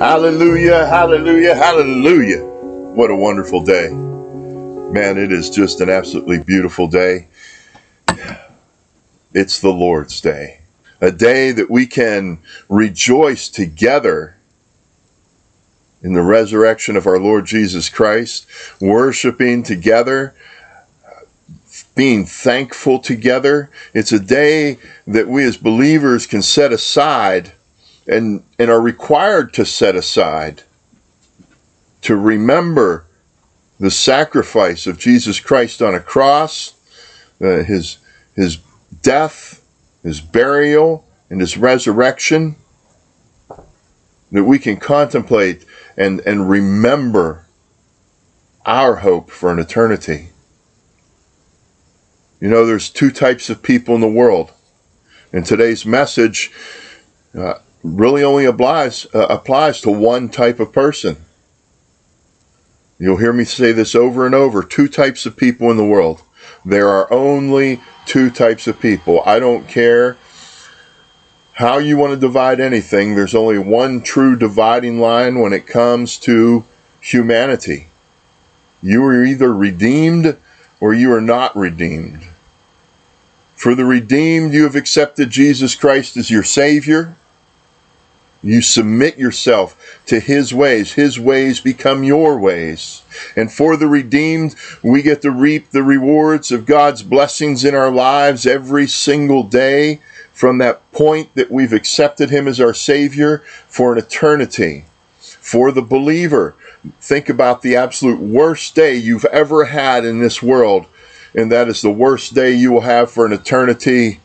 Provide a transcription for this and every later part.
Hallelujah, hallelujah, hallelujah. What a wonderful day. Man, it is just an absolutely beautiful day. It's the Lord's day, a day that we can rejoice together in the resurrection of our Lord Jesus Christ, worshiping together, being thankful together. It's a day that we as believers can set aside and, and are required to set aside to remember the sacrifice of Jesus Christ on a cross, uh, his, his death, his burial, and his resurrection, that we can contemplate and, and remember our hope for an eternity. You know, there's two types of people in the world. And today's message uh, really only applies, uh, applies to one type of person. You'll hear me say this over and over two types of people in the world. There are only two types of people. I don't care how you want to divide anything, there's only one true dividing line when it comes to humanity. You are either redeemed or you are not redeemed. For the redeemed, you have accepted Jesus Christ as your Savior. You submit yourself to His ways. His ways become your ways. And for the redeemed, we get to reap the rewards of God's blessings in our lives every single day from that point that we've accepted Him as our Savior for an eternity. For the believer, think about the absolute worst day you've ever had in this world, and that is the worst day you will have for an eternity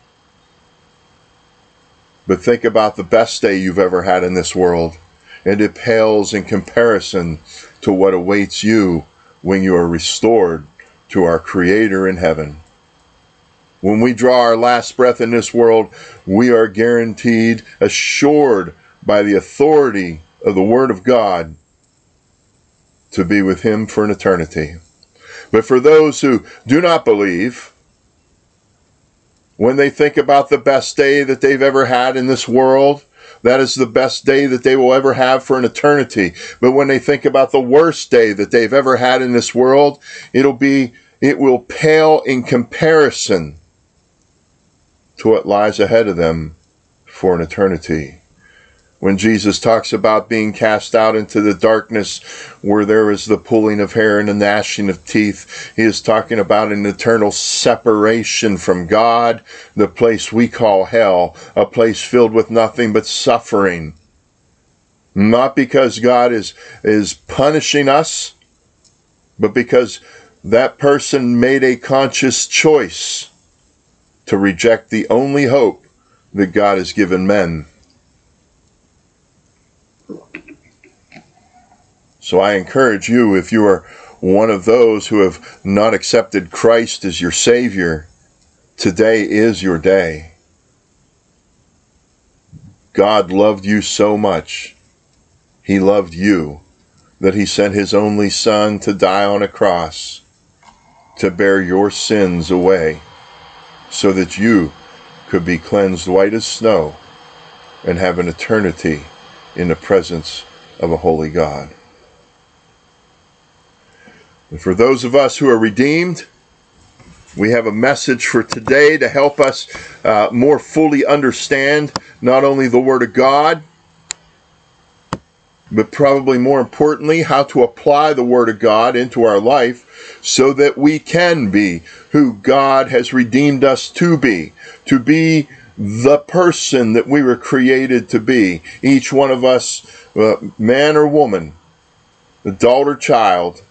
but think about the best day you've ever had in this world, and it pales in comparison to what awaits you when you are restored to our Creator in heaven. When we draw our last breath in this world, we are guaranteed, assured by the authority of the Word of God, to be with Him for an eternity. But for those who do not believe, when they think about the best day that they've ever had in this world, that is the best day that they will ever have for an eternity. But when they think about the worst day that they've ever had in this world, it'll be, it will pale in comparison to what lies ahead of them for an eternity when Jesus talks about being cast out into the darkness where there is the pulling of hair and the gnashing of teeth, he is talking about an eternal separation from God, the place we call hell, a place filled with nothing but suffering. Not because God is, is punishing us, but because that person made a conscious choice to reject the only hope that God has given men. So I encourage you, if you are one of those who have not accepted Christ as your Savior, today is your day. God loved you so much. He loved you that He sent His only Son to die on a cross to bear your sins away so that you could be cleansed white as snow and have an eternity in the presence of a holy God. And for those of us who are redeemed, we have a message for today to help us uh, more fully understand not only the Word of God, but probably more importantly, how to apply the Word of God into our life so that we can be who God has redeemed us to be, to be the person that we were created to be. Each one of us, uh, man or woman, adult or child,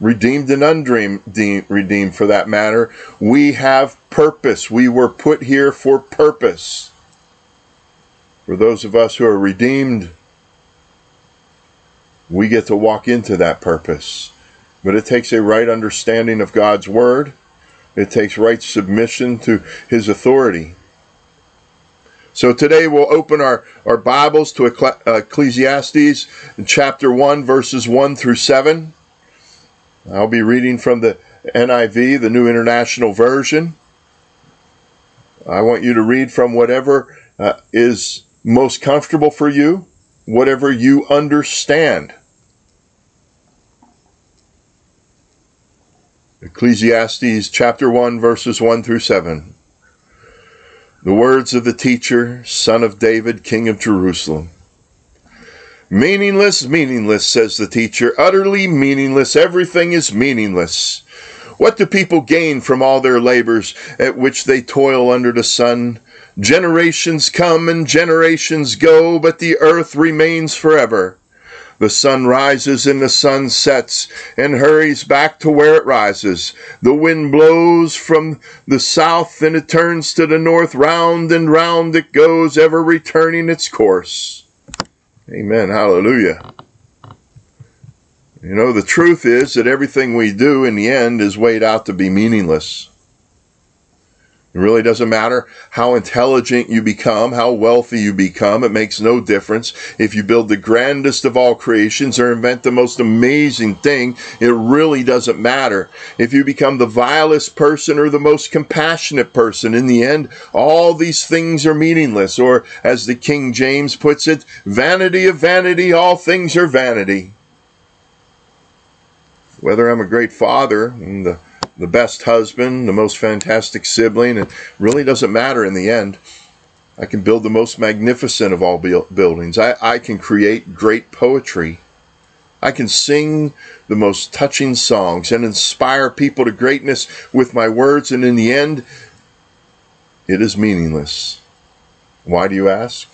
redeemed and unredeemed redeemed for that matter, we have purpose. We were put here for purpose. For those of us who are redeemed, we get to walk into that purpose. But it takes a right understanding of God's Word. It takes right submission to His authority. So today we'll open our, our Bibles to Ecclesiastes chapter 1, verses 1 through 7. I'll be reading from the NIV, the New International Version. I want you to read from whatever uh, is most comfortable for you. whatever you understand. Ecclesiastes chapter 1, verses 1 through 7. The words of the teacher, son of David, king of Jerusalem. Meaningless, meaningless, says the teacher, utterly meaningless. Everything is meaningless. What do people gain from all their labors at which they toil under the sun? Generations come and generations go, but the earth remains forever. The sun rises and the sun sets and hurries back to where it rises. The wind blows from the south and it turns to the north. Round and round it goes, ever returning its course. Amen. Hallelujah. You know, the truth is that everything we do in the end is weighed out to be meaningless. It really doesn't matter how intelligent you become, how wealthy you become. It makes no difference. If you build the grandest of all creations or invent the most amazing thing, it really doesn't matter. If you become the vilest person or the most compassionate person, in the end, all these things are meaningless. Or, as the King James puts it, vanity of vanity, all things are vanity. Whether I'm a great father and the the best husband, the most fantastic sibling. It really doesn't matter in the end. I can build the most magnificent of all buildings. I, I can create great poetry. I can sing the most touching songs and inspire people to greatness with my words, and in the end, it is meaningless. Why do you ask?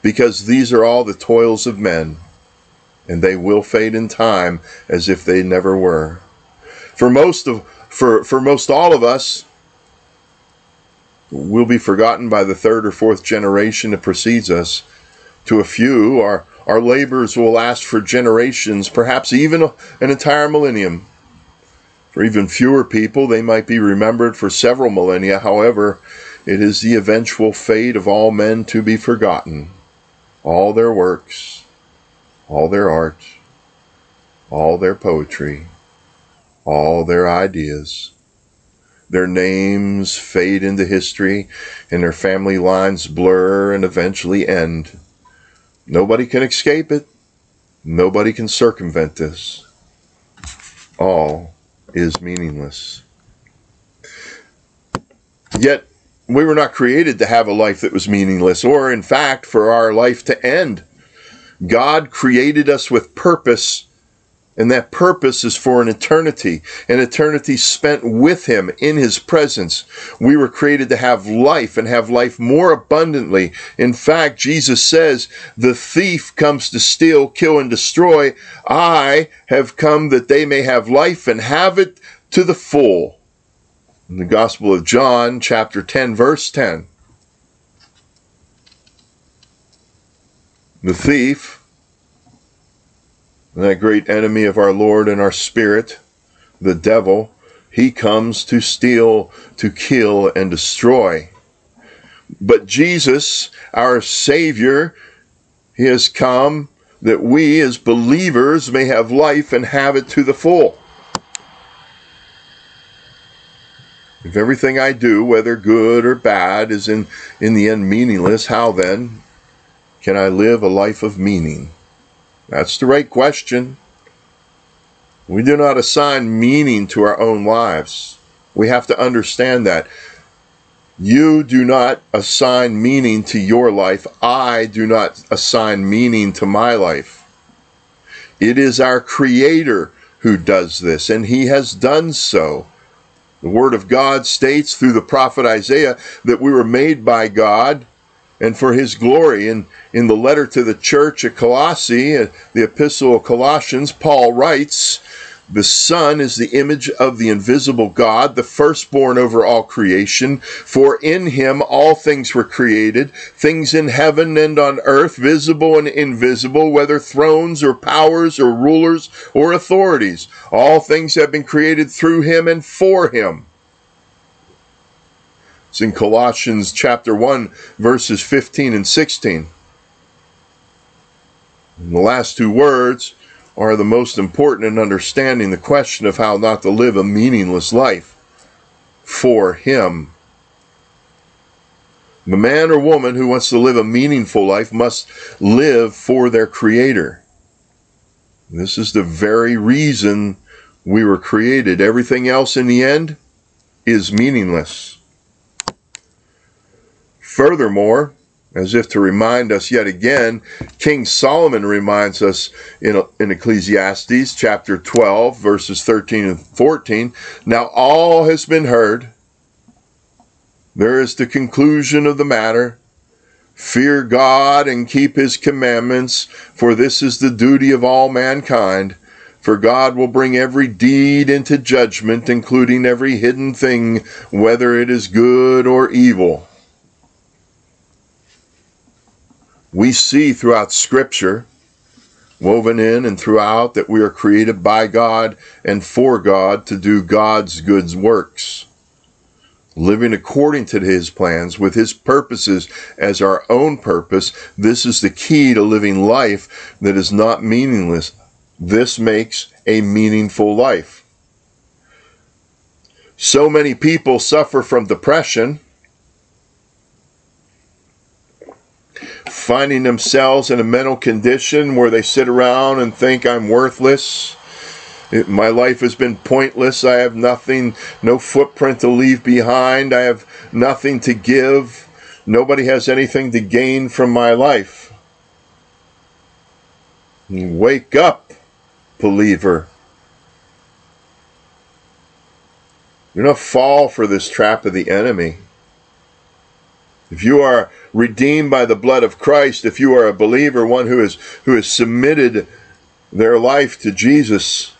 Because these are all the toils of men, and they will fade in time as if they never were for most of for for most all of us will be forgotten by the third or fourth generation that precedes us. To a few, our our labors will last for generations, perhaps even an entire millennium. For even fewer people, they might be remembered for several millennia. However, it is the eventual fate of all men to be forgotten. All their works, all their art, all their poetry all their ideas. Their names fade into history and their family lines blur and eventually end. Nobody can escape it. Nobody can circumvent this. All is meaningless. Yet, we were not created to have a life that was meaningless, or in fact, for our life to end. God created us with purpose and that purpose is for an eternity, an eternity spent with Him in His presence. We were created to have life and have life more abundantly. In fact, Jesus says, The thief comes to steal, kill, and destroy. I have come that they may have life and have it to the full. In the Gospel of John, chapter 10, verse 10. The thief that great enemy of our Lord and our spirit, the devil, he comes to steal, to kill, and destroy. But Jesus, our Savior, he has come that we as believers may have life and have it to the full. If everything I do, whether good or bad, is in, in the end meaningless, how then can I live a life of meaning? That's the right question. We do not assign meaning to our own lives. We have to understand that. You do not assign meaning to your life. I do not assign meaning to my life. It is our Creator who does this, and He has done so. The Word of God states through the prophet Isaiah that we were made by God and for his glory. And in the letter to the church at Colossae, uh, the epistle of Colossians, Paul writes, the Son is the image of the invisible God, the firstborn over all creation. For in him all things were created, things in heaven and on earth, visible and invisible, whether thrones or powers or rulers or authorities. All things have been created through him and for him. It's in Colossians chapter 1, verses 15 and 16. And the last two words are the most important in understanding the question of how not to live a meaningless life for Him. The man or woman who wants to live a meaningful life must live for their Creator. This is the very reason we were created. Everything else in the end is meaningless. Furthermore, as if to remind us yet again, King Solomon reminds us in, in Ecclesiastes chapter 12, verses 13 and 14 Now all has been heard. There is the conclusion of the matter. Fear God and keep his commandments, for this is the duty of all mankind. For God will bring every deed into judgment, including every hidden thing, whether it is good or evil. We see throughout Scripture, woven in and throughout, that we are created by God and for God to do God's good works living according to his plans with his purposes as our own purpose. This is the key to living life that is not meaningless. This makes a meaningful life. So many people suffer from depression, finding themselves in a mental condition where they sit around and think I'm worthless it, my life has been pointless. I have nothing, no footprint to leave behind. I have nothing to give. Nobody has anything to gain from my life. Wake up, believer. Do not fall for this trap of the enemy. If you are redeemed by the blood of Christ, if you are a believer, one who is who has submitted their life to Jesus,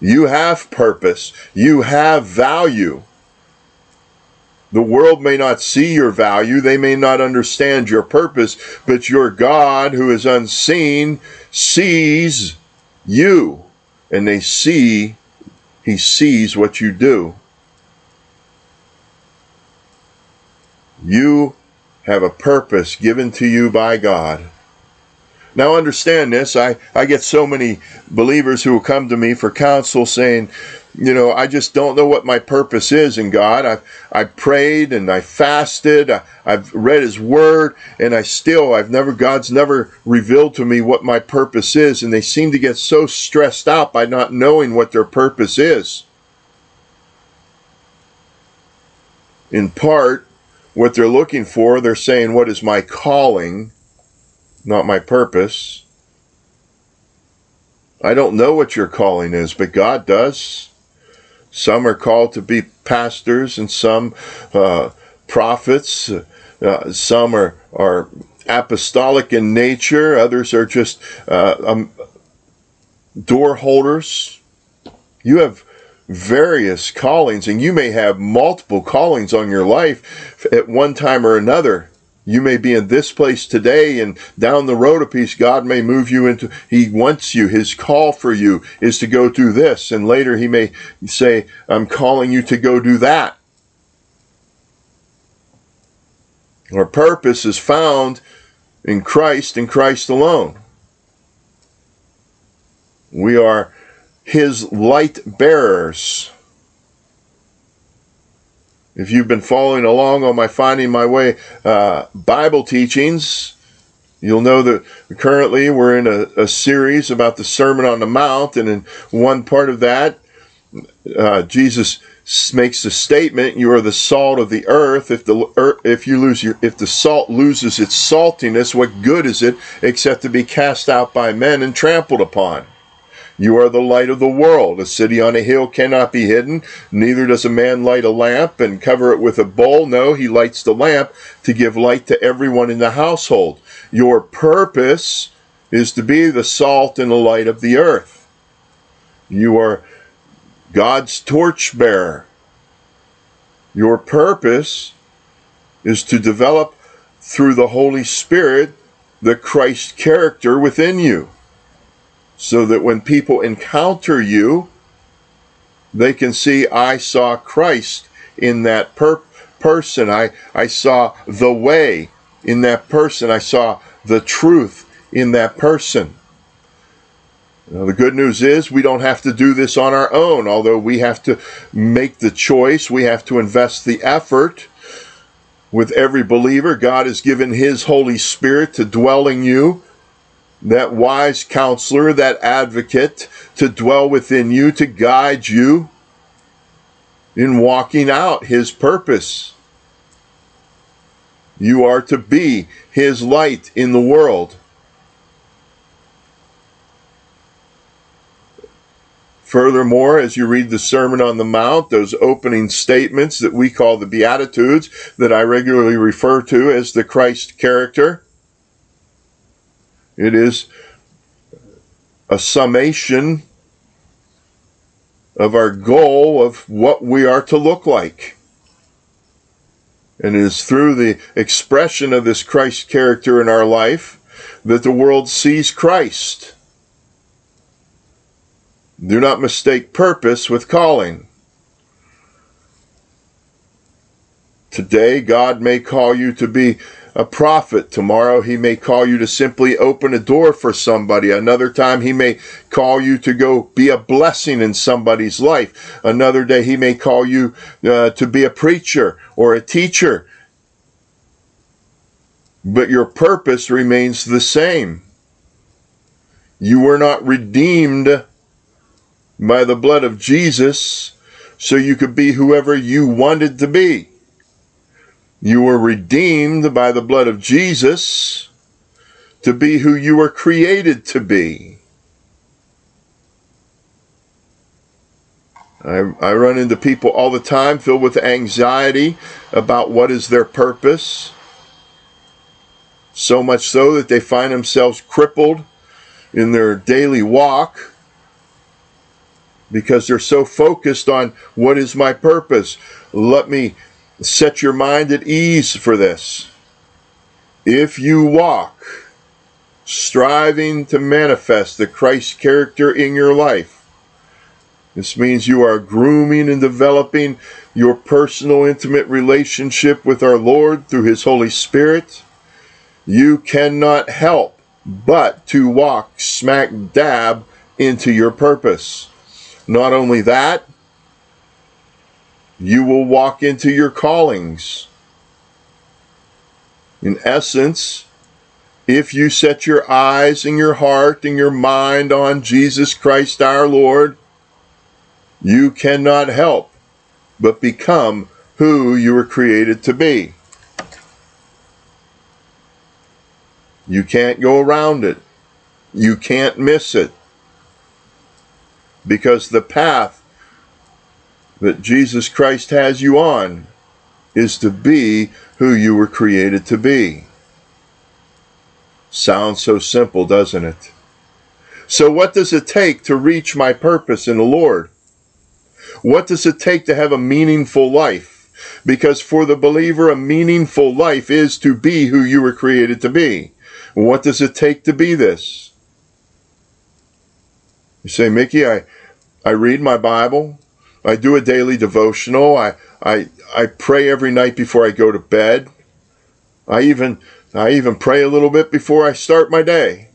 you have purpose. You have value. The world may not see your value, they may not understand your purpose, but your God, who is unseen, sees you. And they see, He sees what you do. You have a purpose given to you by God. Now, understand this. I, I get so many believers who will come to me for counsel saying, you know, I just don't know what my purpose is in God. I've, I prayed and I fasted. I, I've read His Word, and I still, I've never, God's never revealed to me what my purpose is. And they seem to get so stressed out by not knowing what their purpose is. In part, what they're looking for, they're saying, What is my calling? not my purpose. I don't know what your calling is, but God does. Some are called to be pastors, and some uh, prophets. Uh, some are are apostolic in nature. Others are just uh, um, door holders. You have various callings, and you may have multiple callings on your life at one time or another. You may be in this place today and down the road a piece, God may move you into, He wants you. His call for you is to go do this. And later He may say, I'm calling you to go do that. Our purpose is found in Christ and Christ alone. We are His light bearers. If you've been following along on my Finding My Way uh, Bible teachings, you'll know that currently we're in a, a, series about the Sermon on the Mount, and in one part of that, uh, Jesus makes the statement, "You are the salt of the earth. If the earth, if you lose your if the salt loses its saltiness, what good is it except to be cast out by men and trampled upon?" You are the light of the world. A city on a hill cannot be hidden. Neither does a man light a lamp and cover it with a bowl. No, he lights the lamp to give light to everyone in the household. Your purpose is to be the salt and the light of the earth. You are God's torchbearer. Your purpose is to develop through the Holy Spirit the Christ character within you so that when people encounter you, they can see I saw Christ in that per- person. I, I saw the way in that person. I saw the truth in that person. Now, the good news is we don't have to do this on our own, although we have to make the choice, we have to invest the effort. with every believer. God has given His Holy Spirit to dwell in you, that wise counselor, that advocate to dwell within you, to guide you in walking out His purpose. You are to be His light in the world. Furthermore, as you read the Sermon on the Mount, those opening statements that we call the Beatitudes, that I regularly refer to as the Christ character, it is a summation of our goal of what we are to look like. And it is through the expression of this Christ character in our life that the world sees Christ. Do not mistake purpose with calling. Today, God may call you to be a prophet. Tomorrow, He may call you to simply open a door for somebody. Another time, He may call you to go be a blessing in somebody's life. Another day, He may call you uh, to be a preacher or a teacher. But your purpose remains the same. You were not redeemed by the blood of Jesus so you could be whoever you wanted to be. You were redeemed by the blood of Jesus to be who you were created to be. I, I run into people all the time filled with anxiety about what is their purpose. So much so that they find themselves crippled in their daily walk because they're so focused on what is my purpose. Let me set your mind at ease for this. If you walk striving to manifest the Christ character in your life, this means you are grooming and developing your personal, intimate relationship with our Lord through His Holy Spirit. You cannot help but to walk smack dab into your purpose. Not only that, you will walk into your callings. In essence, if you set your eyes and your heart and your mind on Jesus Christ our Lord, you cannot help but become who you were created to be. You can't go around it. You can't miss it because the path that Jesus Christ has you on is to be who you were created to be. Sounds so simple, doesn't it? So, what does it take to reach my purpose in the Lord? What does it take to have a meaningful life? Because for the believer, a meaningful life is to be who you were created to be. What does it take to be this? You say, Mickey, I, I read my Bible. I do a daily devotional. I, I, I pray every night before I go to bed. I even, I even pray a little bit before I start my day.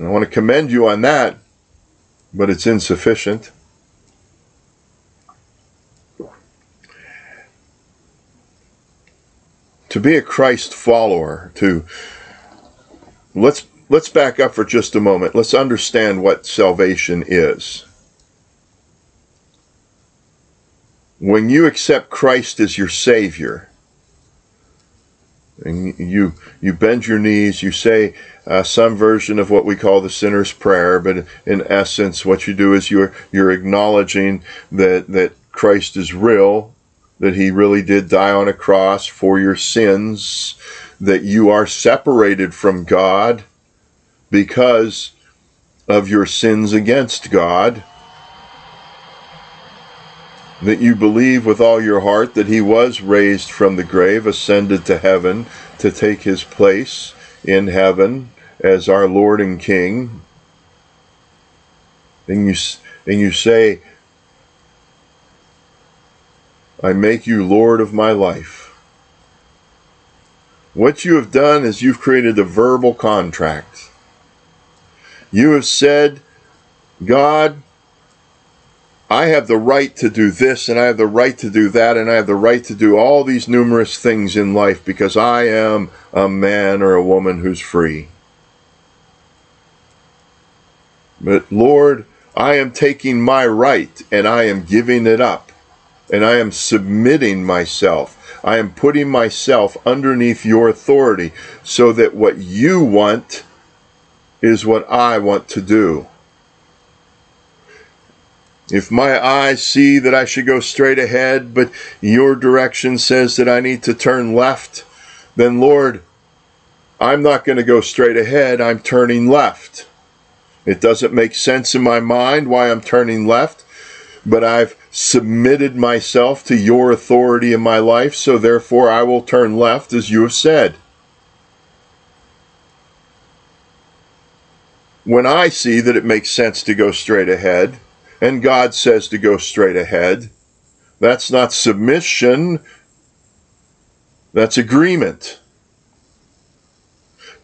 I want to commend you on that, but it's insufficient. To be a Christ follower, to let's let's back up for just a moment. Let's understand what salvation is. When you accept Christ as your Savior, and you you bend your knees, you say uh, some version of what we call the sinner's prayer, but in essence, what you do is you're you're acknowledging that that Christ is real, that He really did die on a cross for your sins, that you are separated from God because of your sins against God, that you believe with all your heart that he was raised from the grave, ascended to heaven to take his place in heaven as our Lord and King. And you, and you say, I make you Lord of my life. What you have done is you've created a verbal contract you have said, God, I have the right to do this and I have the right to do that and I have the right to do all these numerous things in life because I am a man or a woman who's free. But Lord, I am taking my right and I am giving it up and I am submitting myself. I am putting myself underneath your authority so that what you want is what I want to do. If my eyes see that I should go straight ahead, but your direction says that I need to turn left, then Lord, I'm not going to go straight ahead, I'm turning left. It doesn't make sense in my mind why I'm turning left, but I've submitted myself to your authority in my life, so therefore I will turn left as you have said. When I see that it makes sense to go straight ahead, and God says to go straight ahead. That's not submission, that's agreement.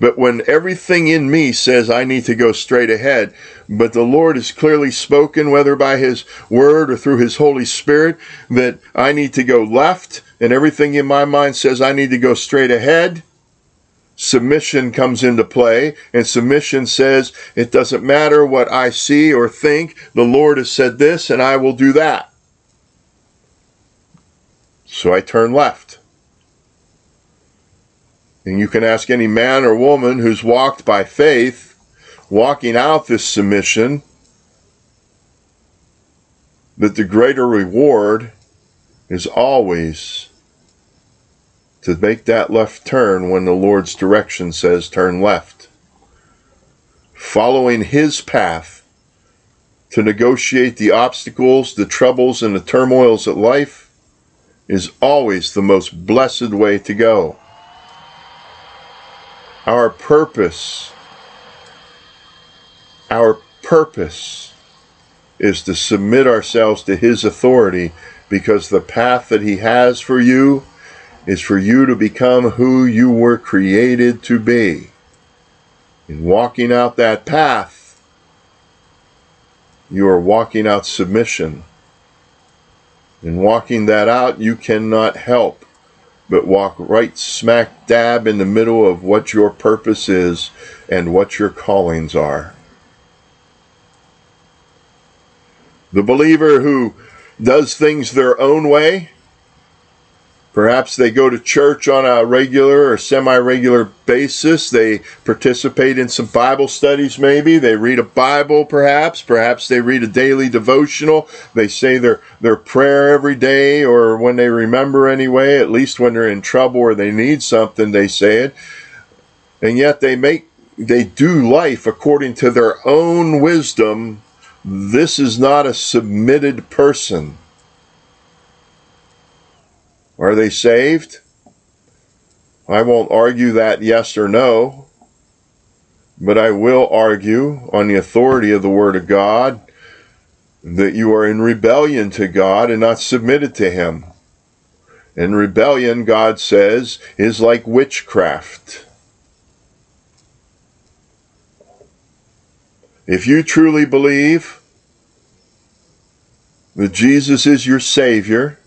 But when everything in me says I need to go straight ahead, but the Lord has clearly spoken, whether by His Word or through His Holy Spirit, that I need to go left, and everything in my mind says I need to go straight ahead, submission comes into play, and submission says, It doesn't matter what I see or think, the Lord has said this, and I will do that. So I turn left. And you can ask any man or woman who's walked by faith, walking out this submission, that the greater reward is always to make that left turn when the Lord's direction says turn left. Following His path to negotiate the obstacles, the troubles, and the turmoils of life is always the most blessed way to go. Our purpose, our purpose is to submit ourselves to His authority because the path that He has for you is for you to become who you were created to be. In walking out that path, you are walking out submission. In walking that out, you cannot help but walk right smack dab in the middle of what your purpose is and what your callings are. The believer who does things their own way Perhaps they go to church on a regular or semi regular basis. They participate in some Bible studies, maybe. They read a Bible, perhaps. Perhaps they read a daily devotional. They say their, their prayer every day, or when they remember anyway, at least when they're in trouble or they need something, they say it. And yet they make they do life according to their own wisdom. This is not a submitted person. Are they saved? I won't argue that yes or no, but I will argue on the authority of the Word of God that you are in rebellion to God and not submitted to Him. And rebellion, God says, is like witchcraft. If you truly believe that Jesus is your Savior,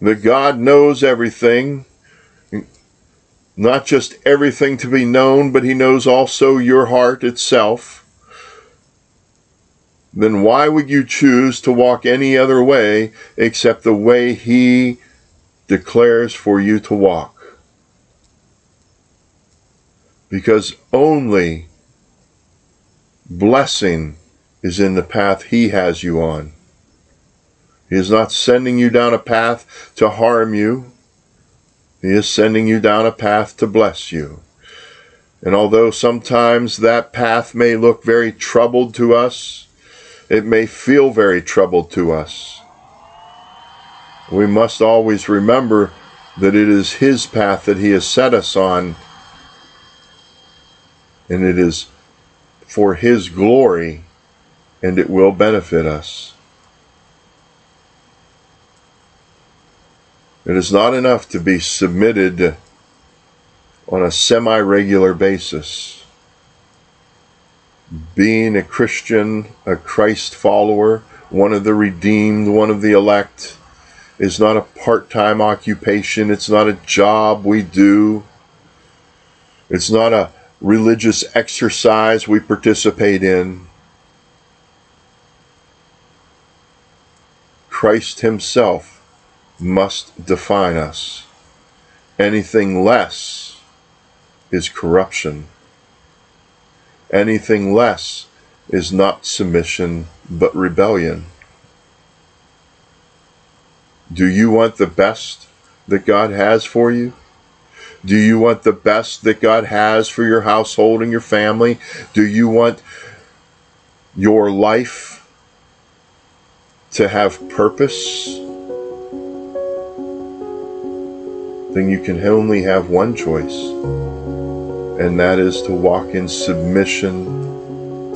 that God knows everything, not just everything to be known, but He knows also your heart itself, then why would you choose to walk any other way except the way He declares for you to walk? Because only blessing is in the path He has you on. He is not sending you down a path to harm you. He is sending you down a path to bless you. And although sometimes that path may look very troubled to us, it may feel very troubled to us. We must always remember that it is His path that He has set us on, and it is for His glory, and it will benefit us. It is not enough to be submitted on a semi regular basis. being a Christian, a Christ follower, one of the redeemed, one of the elect, is not a part time occupation. It's not a job we do. It's not a religious exercise we participate in. Christ Himself must define us. Anything less is corruption. Anything less is not submission but rebellion. Do you want the best that God has for you? Do you want the best that God has for your household and your family? Do you want your life to have purpose? Then you can only have one choice, and that is to walk in submission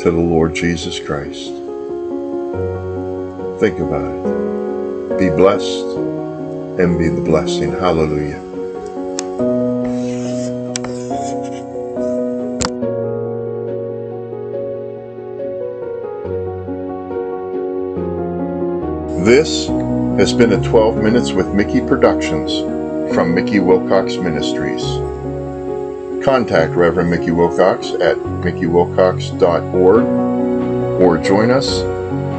to the Lord Jesus Christ. Think about it. Be blessed and be the blessing. Hallelujah. This has been a 12 Minutes with Mickey Productions from Mickey Wilcox Ministries. Contact Reverend Mickey Wilcox at mickeywilcox.org or join us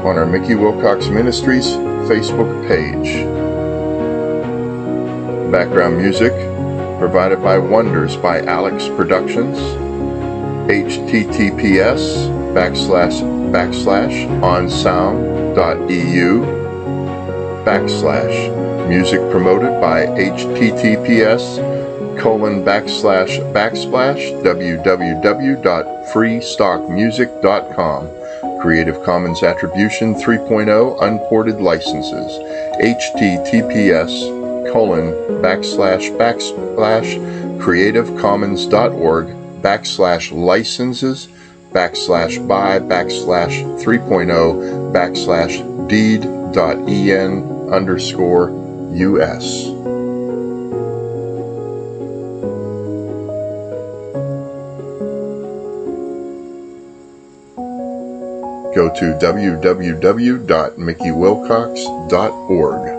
on our Mickey Wilcox Ministries Facebook page. Background music provided by Wonders by Alex Productions. https backslash backslash onsound.eu backslash music promoted by https colon backslash backslash www.freestockmusic.com Creative Commons Attribution 3.0 Unported Licenses. Https colon backslash backslash creativecommons.org backslash licenses backslash by backslash 3.0 backslash deed.en underscore us. Go to www.mickeywilcox.org.